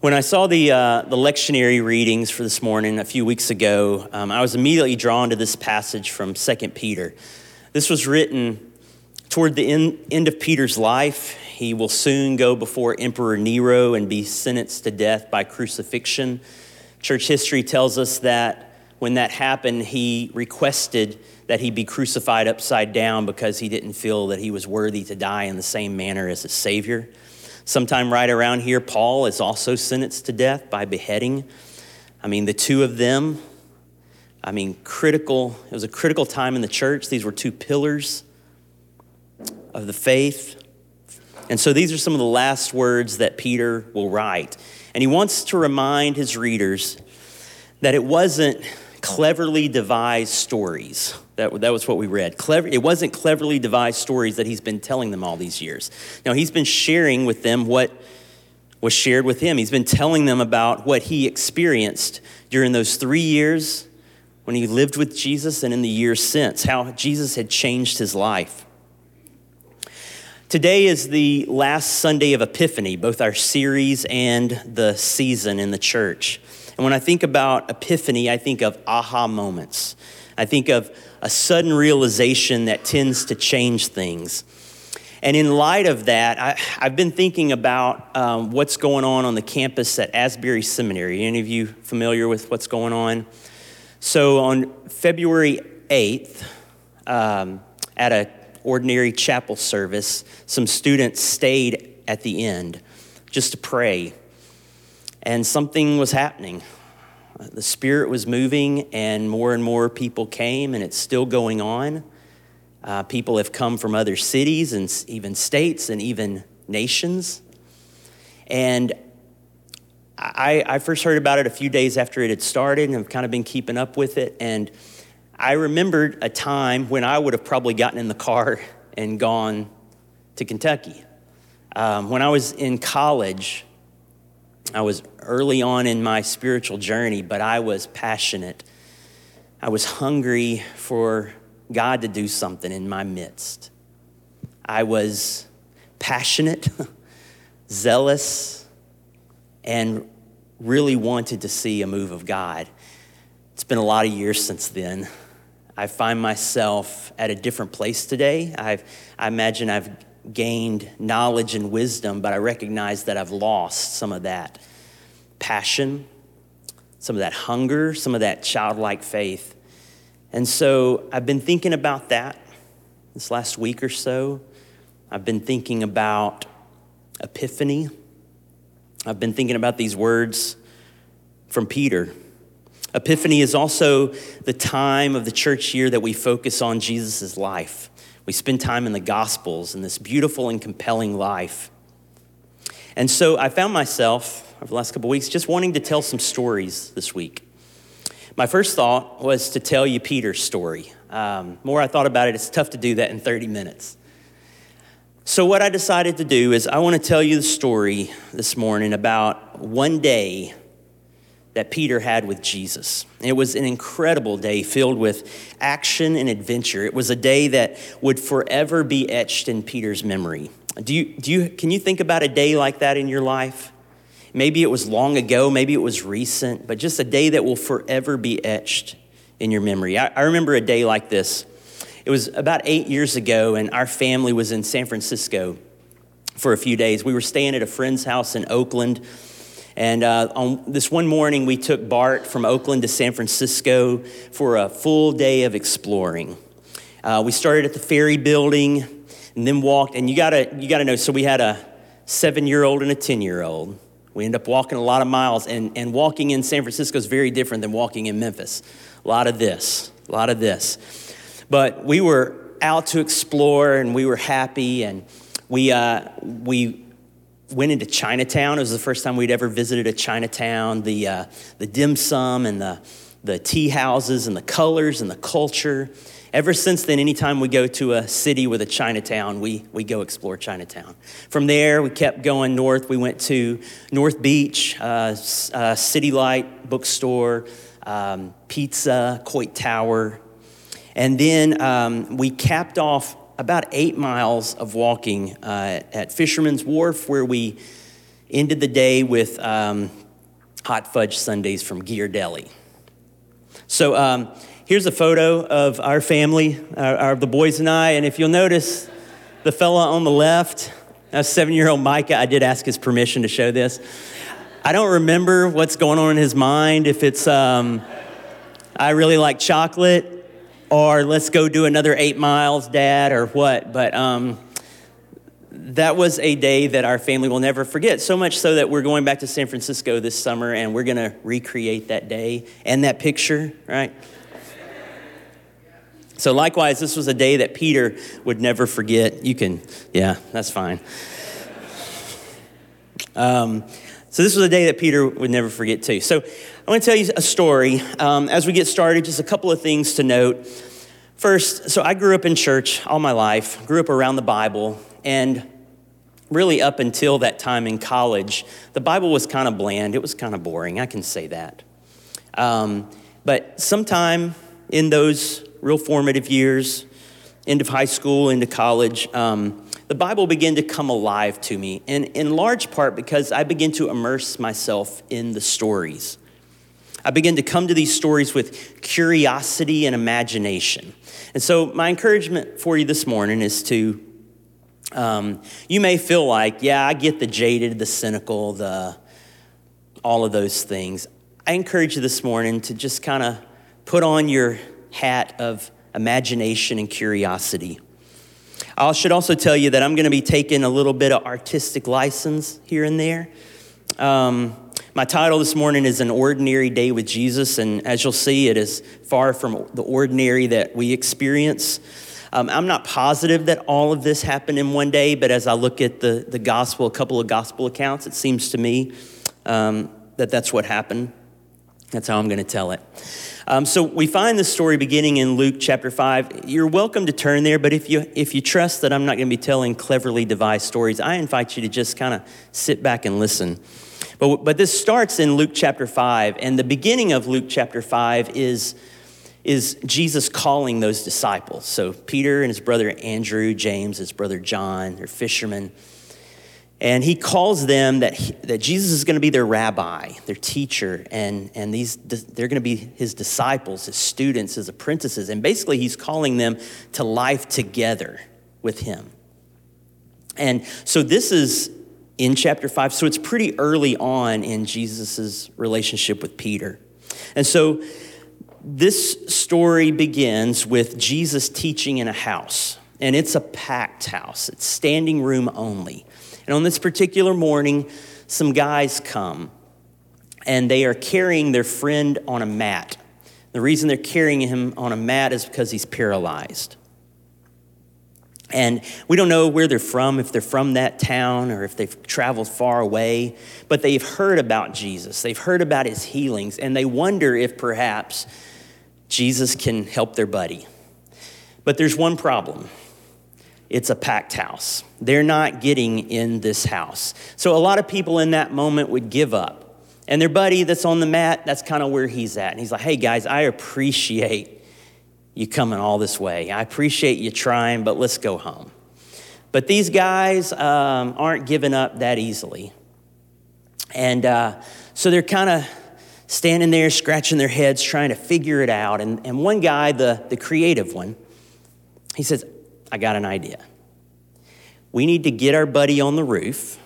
When I saw the, uh, the lectionary readings for this morning a few weeks ago, um, I was immediately drawn to this passage from 2 Peter. This was written toward the end, end of Peter's life. He will soon go before Emperor Nero and be sentenced to death by crucifixion. Church history tells us that when that happened, he requested that he be crucified upside down because he didn't feel that he was worthy to die in the same manner as his Savior. Sometime right around here, Paul is also sentenced to death by beheading. I mean, the two of them, I mean, critical, it was a critical time in the church. These were two pillars of the faith. And so these are some of the last words that Peter will write. And he wants to remind his readers that it wasn't cleverly devised stories. That, that was what we read. Clever, it wasn't cleverly devised stories that he's been telling them all these years. Now, he's been sharing with them what was shared with him. He's been telling them about what he experienced during those three years when he lived with Jesus and in the years since, how Jesus had changed his life. Today is the last Sunday of Epiphany, both our series and the season in the church. And when I think about Epiphany, I think of aha moments. I think of a sudden realization that tends to change things. And in light of that, I, have been thinking about um, what's going on on the campus at Asbury Seminary. Any of you familiar with what's going on? So on February 8th, um, at an ordinary chapel service, some students stayed at the end just to pray and something was happening. The Spirit was moving, and more and more people came, and it's still going on. Uh, people have come from other cities and even states and even nations. And I, I, first heard about it a few days after it had started, and I've kind of been keeping up with it. And I remembered a time when I would have probably gotten in the car and gone to Kentucky. Um, when I was in college, I was early on in my spiritual journey, but I was passionate. I was hungry for God to do something in my midst. I was passionate, zealous, and really wanted to see a move of God. It's been a lot of years since then. I find myself at a different place today. I've, I imagine I've gained knowledge and wisdom, but I recognize that I've lost some of that passion, some of that hunger, some of that childlike faith. And so I've been thinking about that this last week or so. I've been thinking about epiphany. I've been thinking about these words from Peter. Epiphany is also the time of the church year that we focus on Jesus' life. We spend time in the Gospels in this beautiful and compelling life. And so I found myself over the last couple weeks just wanting to tell some stories this week. My first thought was to tell you Peter's story. Um, more I thought about it, it's tough to do that in 30 minutes. So, what I decided to do is, I want to tell you the story this morning about one day that Peter had with Jesus. It was an incredible day filled with action and adventure. It was a day that would forever be etched in Peter's memory. Do you, do you, can you think about a day like that in your life? Maybe it was long ago, maybe it was recent, but just a day that will forever be etched in your memory. I, I remember a day like this. It was about eight years ago, and our family was in San Francisco for a few days. We were staying at a friend's house in Oakland and uh, on this one morning, we took BART from Oakland to San Francisco for a full day of exploring. Uh, we started at the ferry building and then walked, and you gotta, you gotta know, so we had a seven year old and a 10 year old. We ended up walking a lot of miles, and, and walking in San Francisco is very different than walking in Memphis. A lot of this, a lot of this. But we were out to explore, and we were happy, and we, uh, we went into Chinatown. It was the first time we'd ever visited a Chinatown. The, uh, the dim sum and the, the tea houses and the colors and the culture. Ever since then, anytime we go to a city with a Chinatown, we, we go explore Chinatown. From there, we kept going north. We went to North Beach, uh, uh, City Light bookstore, um, pizza, Coit Tower. And then um, we capped off about eight miles of walking uh, at Fisherman's Wharf, where we ended the day with um, hot fudge sundaes from Ghirardelli. So um, here's a photo of our family, our, our, the boys and I. And if you'll notice, the fella on the left, a seven year old Micah, I did ask his permission to show this. I don't remember what's going on in his mind, if it's, um, I really like chocolate, or let's go do another eight miles, dad, or what. But um, that was a day that our family will never forget. So much so that we're going back to San Francisco this summer and we're going to recreate that day and that picture, right? So, likewise, this was a day that Peter would never forget. You can, yeah, that's fine. Um, so, this was a day that Peter would never forget, too. So, I want to tell you a story. Um, as we get started, just a couple of things to note. First, so I grew up in church all my life, grew up around the Bible, and really up until that time in college, the Bible was kind of bland. It was kind of boring. I can say that. Um, but sometime in those real formative years, end of high school, into college, um, the Bible began to come alive to me, and in large part because I began to immerse myself in the stories. I began to come to these stories with curiosity and imagination. And so, my encouragement for you this morning is to um, you may feel like, yeah, I get the jaded, the cynical, the all of those things. I encourage you this morning to just kind of put on your hat of imagination and curiosity. I should also tell you that I'm going to be taking a little bit of artistic license here and there. Um, my title this morning is An Ordinary Day with Jesus, and as you'll see, it is far from the ordinary that we experience. Um, I'm not positive that all of this happened in one day, but as I look at the, the gospel, a couple of gospel accounts, it seems to me um, that that's what happened. That's how I'm going to tell it. Um, so we find this story beginning in Luke chapter 5. You're welcome to turn there, but if you, if you trust that I'm not going to be telling cleverly devised stories, I invite you to just kind of sit back and listen. But, but this starts in Luke chapter 5, and the beginning of Luke chapter 5 is is Jesus calling those disciples. So Peter and his brother Andrew, James, his brother John, they're fishermen. And he calls them that, he, that Jesus is going to be their rabbi, their teacher, and, and these, they're going to be his disciples, his students, his apprentices. And basically, he's calling them to life together with him. And so this is in chapter 5. So it's pretty early on in Jesus' relationship with Peter. And so this story begins with Jesus teaching in a house, and it's a packed house. It's standing room only. And on this particular morning, some guys come, and they are carrying their friend on a mat. The reason they're carrying him on a mat is because he's paralyzed. And we don't know where they're from, if they're from that town or if they've traveled far away, but they've heard about Jesus. They've heard about his healings, and they wonder if perhaps Jesus can help their buddy. But there's one problem it's a packed house. They're not getting in this house. So a lot of people in that moment would give up. And their buddy that's on the mat, that's kind of where he's at. And he's like, hey guys, I appreciate you coming all this way. I appreciate you trying, but let's go home. But these guys um, aren't giving up that easily. And uh, so they're kind of standing there scratching their heads trying to figure it out. And, and one guy, the, the creative one, he says, I got an idea. We need to get our buddy on the roof.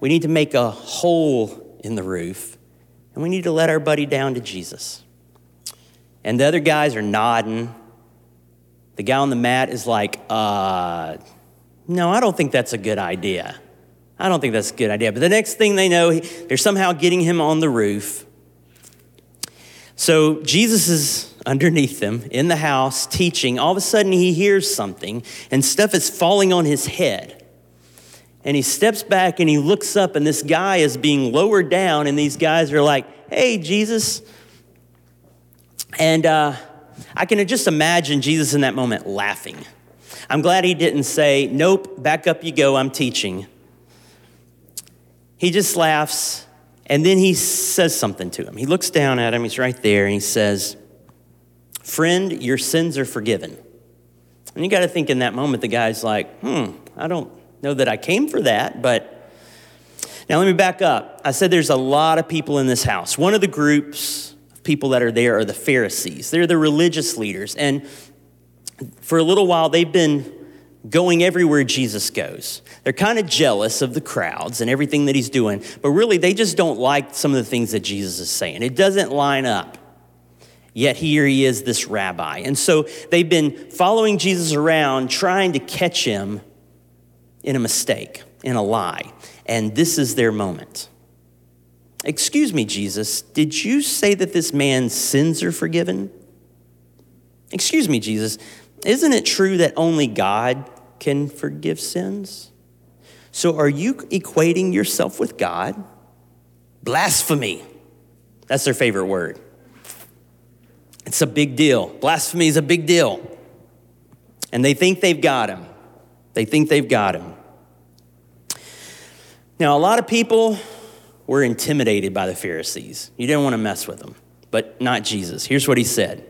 We need to make a hole in the roof. And we need to let our buddy down to Jesus. And the other guys are nodding. The guy on the mat is like, uh, no, I don't think that's a good idea. I don't think that's a good idea. But the next thing they know, they're somehow getting him on the roof. So Jesus is underneath them in the house teaching. All of a sudden, he hears something, and stuff is falling on his head. And he steps back and he looks up, and this guy is being lowered down, and these guys are like, Hey, Jesus. And uh, I can just imagine Jesus in that moment laughing. I'm glad he didn't say, Nope, back up you go, I'm teaching. He just laughs and then he says something to him. He looks down at him, he's right there, and he says, Friend, your sins are forgiven. And you got to think in that moment, the guy's like, Hmm, I don't know that I came for that, but Now, let me back up. I said there's a lot of people in this house. One of the groups of people that are there are the Pharisees, they're the religious leaders. And for a little while, they've been going everywhere Jesus goes. They're kind of jealous of the crowds and everything that he's doing, but really they just don't like some of the things that Jesus is saying. It doesn't line up. Yet here he is, this rabbi. And so they've been following Jesus around, trying to catch him in a mistake, in a lie. And this is their moment. Excuse me, Jesus, did you say that this man's sins are forgiven? Excuse me, Jesus, isn't it true that only God can forgive sins? So are you equating yourself with God? Blasphemy. That's their favorite word. It's a big deal. Blasphemy is a big deal. And they think they've got him. They think they've got him. Now, a lot of people were intimidated by the Pharisees. You didn't want to mess with them, but not Jesus. Here's what he said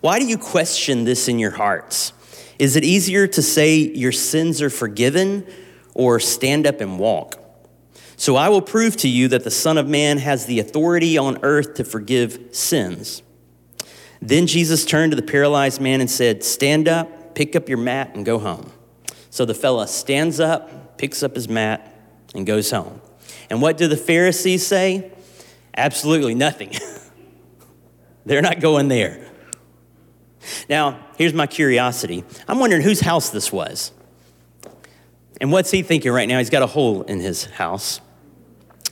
why do you question this in your hearts? Is it easier to say your sins are forgiven or stand up and walk? So I will prove to you that the Son of Man has the authority on earth to forgive sins. Then Jesus turned to the paralyzed man and said, Stand up, pick up your mat, and go home. So the fella stands up, picks up his mat, and goes home. And what do the Pharisees say? Absolutely nothing. They're not going there. Now, here's my curiosity. I'm wondering whose house this was. And what's he thinking right now? He's got a hole in his house,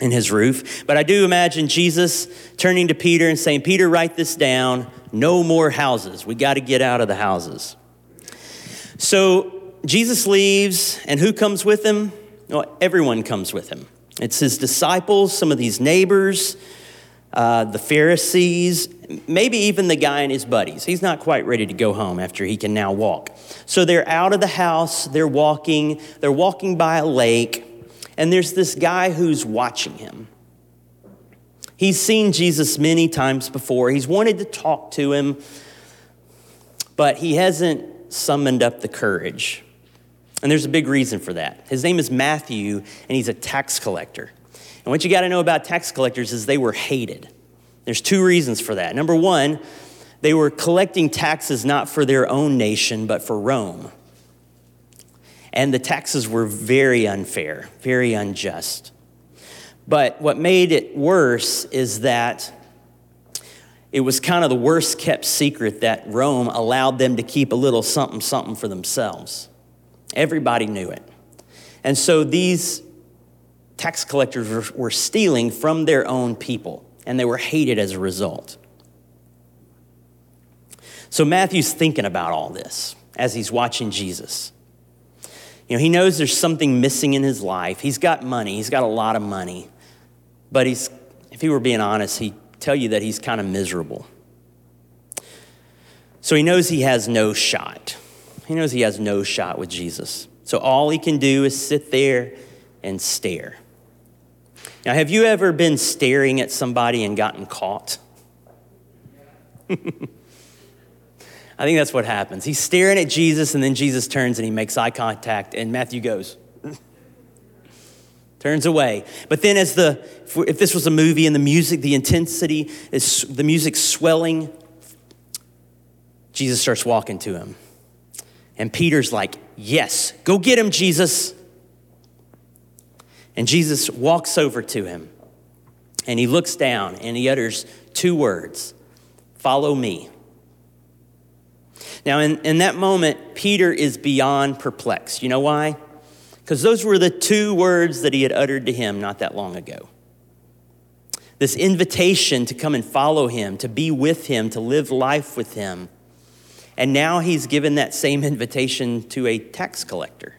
in his roof. But I do imagine Jesus turning to Peter and saying, Peter, write this down. No more houses. We got to get out of the houses. So Jesus leaves, and who comes with him? Well, everyone comes with him. It's his disciples, some of these neighbors, uh, the Pharisees, maybe even the guy and his buddies. He's not quite ready to go home after he can now walk. So they're out of the house, they're walking, they're walking by a lake, and there's this guy who's watching him. He's seen Jesus many times before, he's wanted to talk to him, but he hasn't summoned up the courage. And there's a big reason for that. His name is Matthew, and he's a tax collector. And what you got to know about tax collectors is they were hated. There's two reasons for that. Number one, they were collecting taxes not for their own nation, but for Rome. And the taxes were very unfair, very unjust. But what made it worse is that it was kind of the worst kept secret that Rome allowed them to keep a little something something for themselves. Everybody knew it. And so these tax collectors were stealing from their own people, and they were hated as a result. So Matthew's thinking about all this as he's watching Jesus. You know, he knows there's something missing in his life. He's got money, he's got a lot of money, but he's, if he were being honest, he'd tell you that he's kind of miserable. So he knows he has no shot. He knows he has no shot with Jesus. So all he can do is sit there and stare. Now, have you ever been staring at somebody and gotten caught? I think that's what happens. He's staring at Jesus, and then Jesus turns and he makes eye contact, and Matthew goes, turns away. But then, as the if this was a movie and the music, the intensity is the music swelling, Jesus starts walking to him, and Peter's like, "Yes, go get him, Jesus." And Jesus walks over to him and he looks down and he utters two words Follow me. Now, in, in that moment, Peter is beyond perplexed. You know why? Because those were the two words that he had uttered to him not that long ago. This invitation to come and follow him, to be with him, to live life with him. And now he's given that same invitation to a tax collector.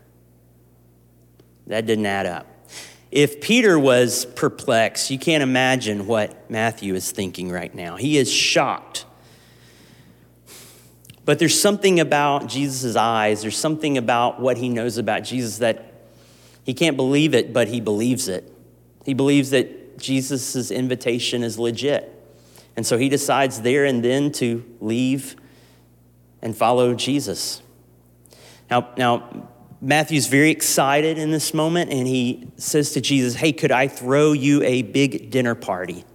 That didn't add up. If Peter was perplexed, you can't imagine what Matthew is thinking right now. He is shocked. But there's something about Jesus' eyes, there's something about what he knows about Jesus that he can't believe it, but he believes it. He believes that Jesus' invitation is legit. And so he decides there and then to leave and follow Jesus. Now, now Matthew's very excited in this moment, and he says to Jesus, Hey, could I throw you a big dinner party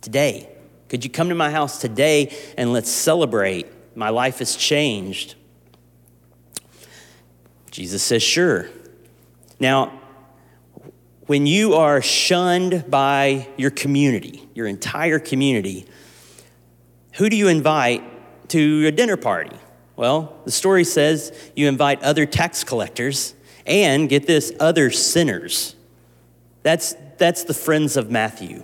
today? Could you come to my house today and let's celebrate? My life has changed. Jesus says, Sure. Now, when you are shunned by your community, your entire community, who do you invite to a dinner party? Well, the story says you invite other tax collectors and get this, other sinners. That's, that's the friends of Matthew.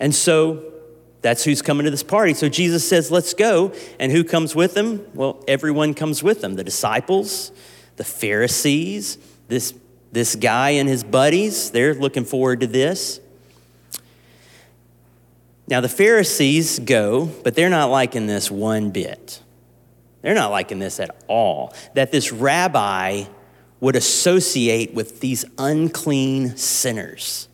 And so that's who's coming to this party. So Jesus says, Let's go. And who comes with them? Well, everyone comes with them the disciples, the Pharisees, this, this guy and his buddies. They're looking forward to this. Now, the Pharisees go, but they're not liking this one bit. They're not liking this at all. That this rabbi would associate with these unclean sinners.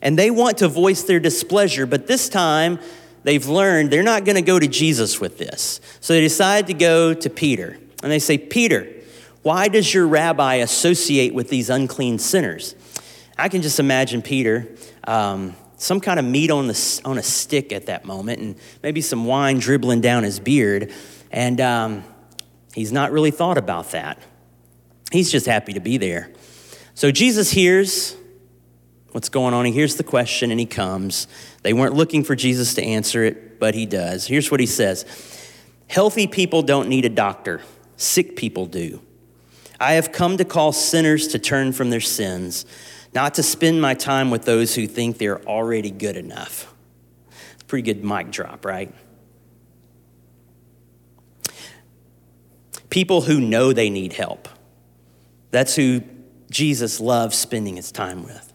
And they want to voice their displeasure, but this time they've learned they're not going to go to Jesus with this. So they decide to go to Peter. And they say, Peter, why does your rabbi associate with these unclean sinners? I can just imagine Peter, um, some kind of meat on, the, on a stick at that moment, and maybe some wine dribbling down his beard. And um, he's not really thought about that. He's just happy to be there. So Jesus hears what's going on. He hears the question and he comes. They weren't looking for Jesus to answer it, but he does. Here's what he says Healthy people don't need a doctor, sick people do. I have come to call sinners to turn from their sins, not to spend my time with those who think they're already good enough. Pretty good mic drop, right? people who know they need help. That's who Jesus loves spending his time with.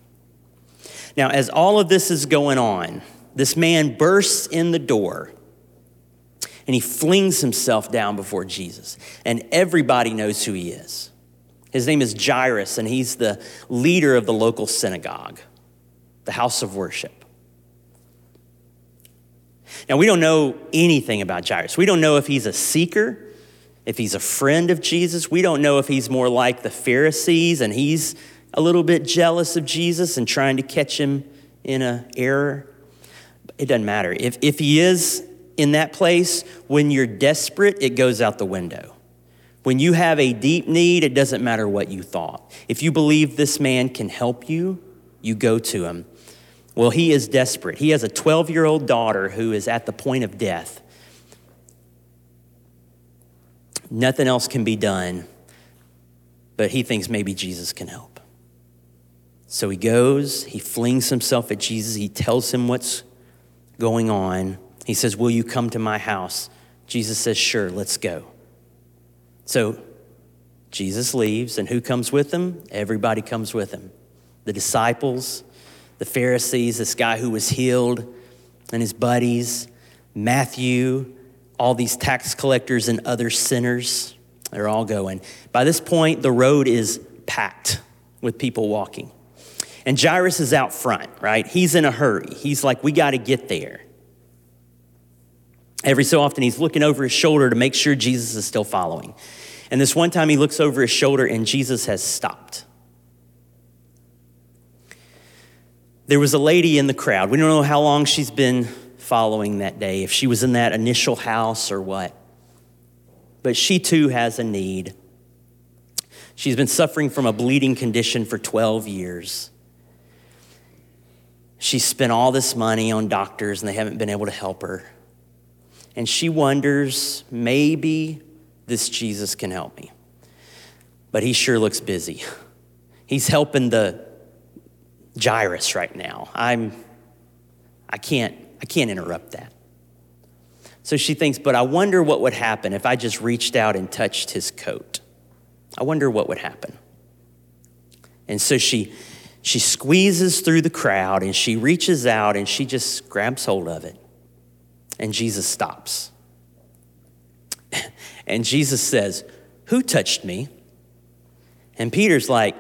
Now, as all of this is going on, this man bursts in the door and he flings himself down before Jesus, and everybody knows who he is. His name is Jairus, and he's the leader of the local synagogue, the house of worship. Now, we don't know anything about Jairus. We don't know if he's a seeker if he's a friend of Jesus. We don't know if he's more like the Pharisees and he's a little bit jealous of Jesus and trying to catch him in an error. It doesn't matter. If, if he is in that place, when you're desperate, it goes out the window. When you have a deep need, it doesn't matter what you thought. If you believe this man can help you, you go to him. Well, he is desperate. He has a 12 year old daughter who is at the point of death. Nothing else can be done, but he thinks maybe Jesus can help. So he goes, he flings himself at Jesus, he tells him what's going on. He says, Will you come to my house? Jesus says, Sure, let's go. So Jesus leaves, and who comes with him? Everybody comes with him the disciples, the Pharisees, this guy who was healed, and his buddies, Matthew, all these tax collectors and other sinners. They're all going. By this point, the road is packed with people walking. And Jairus is out front, right? He's in a hurry. He's like, we got to get there. Every so often, he's looking over his shoulder to make sure Jesus is still following. And this one time, he looks over his shoulder and Jesus has stopped. There was a lady in the crowd. We don't know how long she's been following that day, if she was in that initial house or what. But she too has a need. She's been suffering from a bleeding condition for 12 years. She's spent all this money on doctors and they haven't been able to help her. And she wonders maybe this Jesus can help me. But he sure looks busy. He's helping the Jairus right now. I'm I can't I can't interrupt that. So she thinks, but I wonder what would happen if I just reached out and touched his coat. I wonder what would happen. And so she she squeezes through the crowd and she reaches out and she just grabs hold of it. And Jesus stops. And Jesus says, Who touched me? And Peter's like,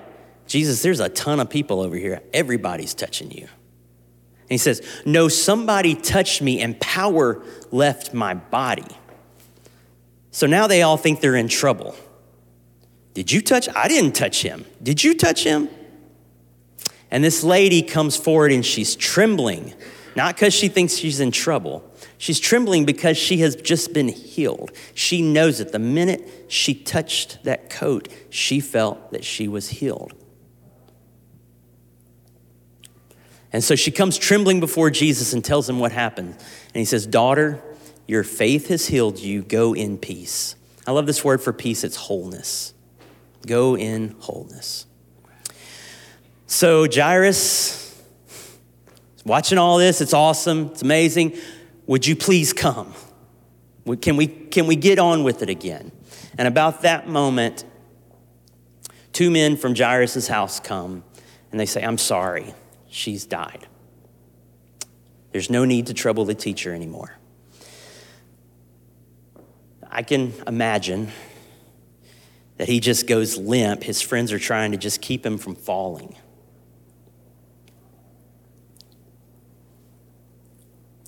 Jesus, there's a ton of people over here. Everybody's touching you. And he says, No, somebody touched me and power left my body. So now they all think they're in trouble. Did you touch? I didn't touch him. Did you touch him? And this lady comes forward and she's trembling, not because she thinks she's in trouble. She's trembling because she has just been healed. She knows it. The minute she touched that coat, she felt that she was healed. And so she comes trembling before Jesus and tells him what happened. And he says, Daughter, your faith has healed you. Go in peace. I love this word for peace, it's wholeness. Go in wholeness. So Jairus, is watching all this, it's awesome, it's amazing. Would you please come? Can we, can we get on with it again? And about that moment, two men from Jairus' house come and they say, I'm sorry, she's died. There's no need to trouble the teacher anymore. I can imagine that he just goes limp. His friends are trying to just keep him from falling.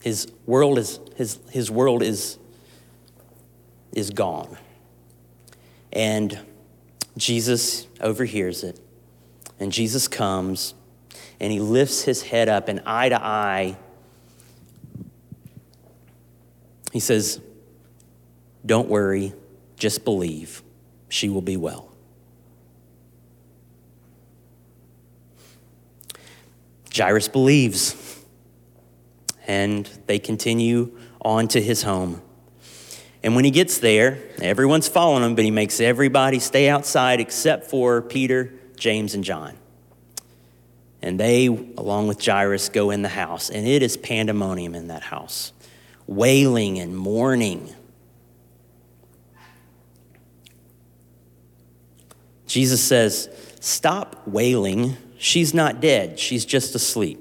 His world is, his, his world is, is gone. And Jesus overhears it. And Jesus comes and he lifts his head up, and eye to eye, he says, Don't worry, just believe. She will be well. Jairus believes and they continue on to his home. And when he gets there, everyone's following him, but he makes everybody stay outside except for Peter, James, and John. And they, along with Jairus, go in the house, and it is pandemonium in that house wailing and mourning. Jesus says, Stop wailing. She's not dead, she's just asleep.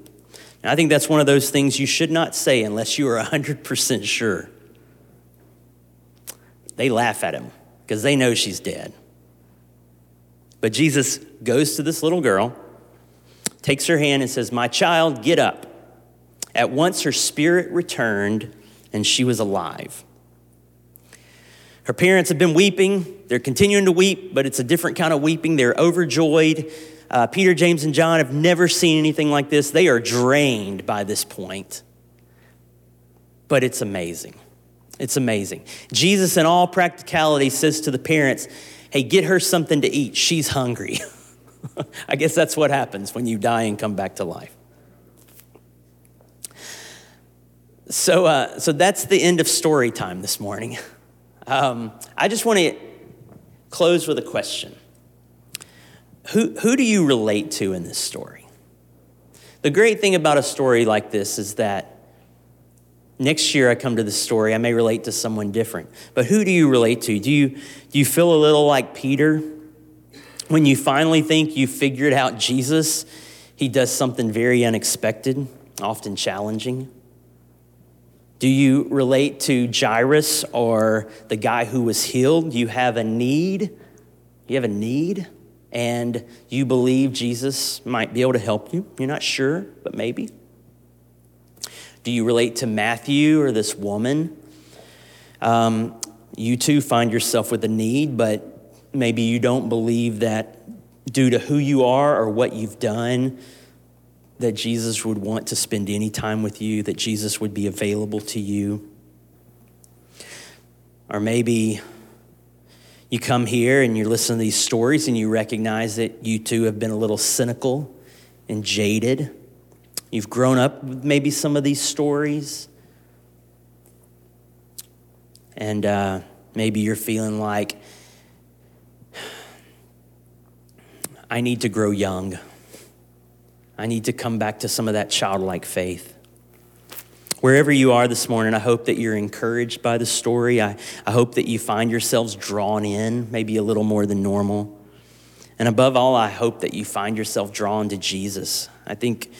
And I think that's one of those things you should not say unless you are 100% sure. They laugh at him because they know she's dead. But Jesus goes to this little girl, takes her hand, and says, My child, get up. At once her spirit returned, and she was alive. Her parents have been weeping. They're continuing to weep, but it's a different kind of weeping. They're overjoyed. Uh, Peter, James, and John have never seen anything like this. They are drained by this point. But it's amazing. It's amazing. Jesus, in all practicality, says to the parents, Hey, get her something to eat. She's hungry. I guess that's what happens when you die and come back to life. So, uh, so that's the end of story time this morning. Um, I just want to close with a question who, who do you relate to in this story? The great thing about a story like this is that next year I come to this story, I may relate to someone different. But who do you relate to? Do you, do you feel a little like Peter? When you finally think you figured out Jesus, he does something very unexpected, often challenging. Do you relate to Jairus or the guy who was healed? You have a need. You have a need and you believe Jesus might be able to help you. You're not sure, but maybe. Do you relate to Matthew or this woman? Um, you too find yourself with a need, but maybe you don't believe that due to who you are or what you've done, that Jesus would want to spend any time with you, that Jesus would be available to you. Or maybe you come here and you listen to these stories and you recognize that you too have been a little cynical and jaded. You've grown up with maybe some of these stories. And uh, maybe you're feeling like, I need to grow young. I need to come back to some of that childlike faith. Wherever you are this morning, I hope that you're encouraged by the story. I, I hope that you find yourselves drawn in, maybe a little more than normal. And above all, I hope that you find yourself drawn to Jesus. I think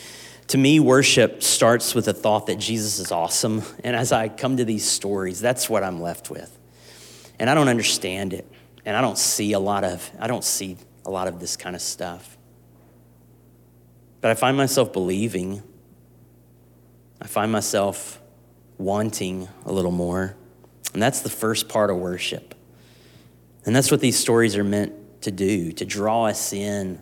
to me, worship starts with the thought that Jesus is awesome. And as I come to these stories, that's what I'm left with. And I don't understand it. And I don't see a lot of, I don't see a lot of this kind of stuff. But I find myself believing I find myself wanting a little more. And that's the first part of worship. And that's what these stories are meant to do, to draw us in,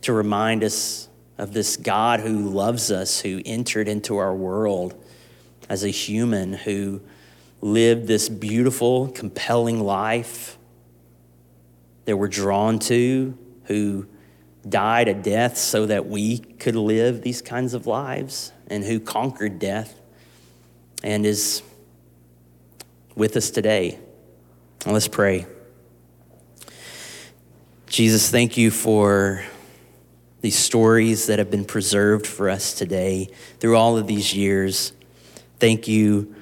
to remind us of this God who loves us, who entered into our world as a human, who lived this beautiful, compelling life that we're drawn to, who died a death so that we could live these kinds of lives, and who conquered death and is with us today. Let's pray. Jesus, thank you for these stories that have been preserved for us today through all of these years. Thank you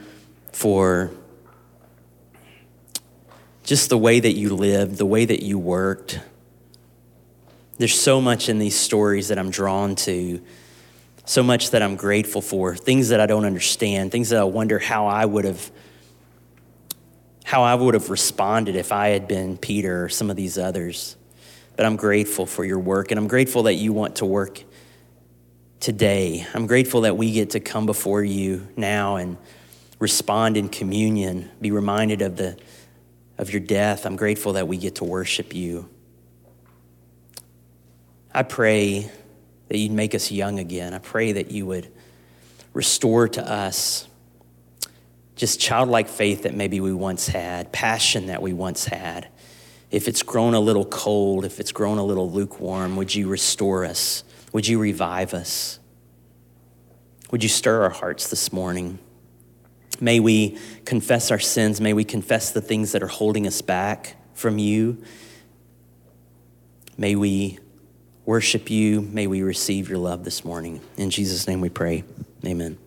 for just the way that you lived, the way that you worked. There's so much in these stories that I'm drawn to, so much that I'm grateful for, things that I don't understand, things that I wonder how I would have how I would have responded if I had been Peter or some of these others. But I'm grateful for your work, and I'm grateful that you want to work today. I'm grateful that we get to come before you now and respond in communion, be reminded of, the, of your death. I'm grateful that we get to worship you. I pray that you'd make us young again. I pray that you would restore to us just childlike faith that maybe we once had, passion that we once had. If it's grown a little cold, if it's grown a little lukewarm, would you restore us? Would you revive us? Would you stir our hearts this morning? May we confess our sins. May we confess the things that are holding us back from you. May we worship you. May we receive your love this morning. In Jesus' name we pray. Amen.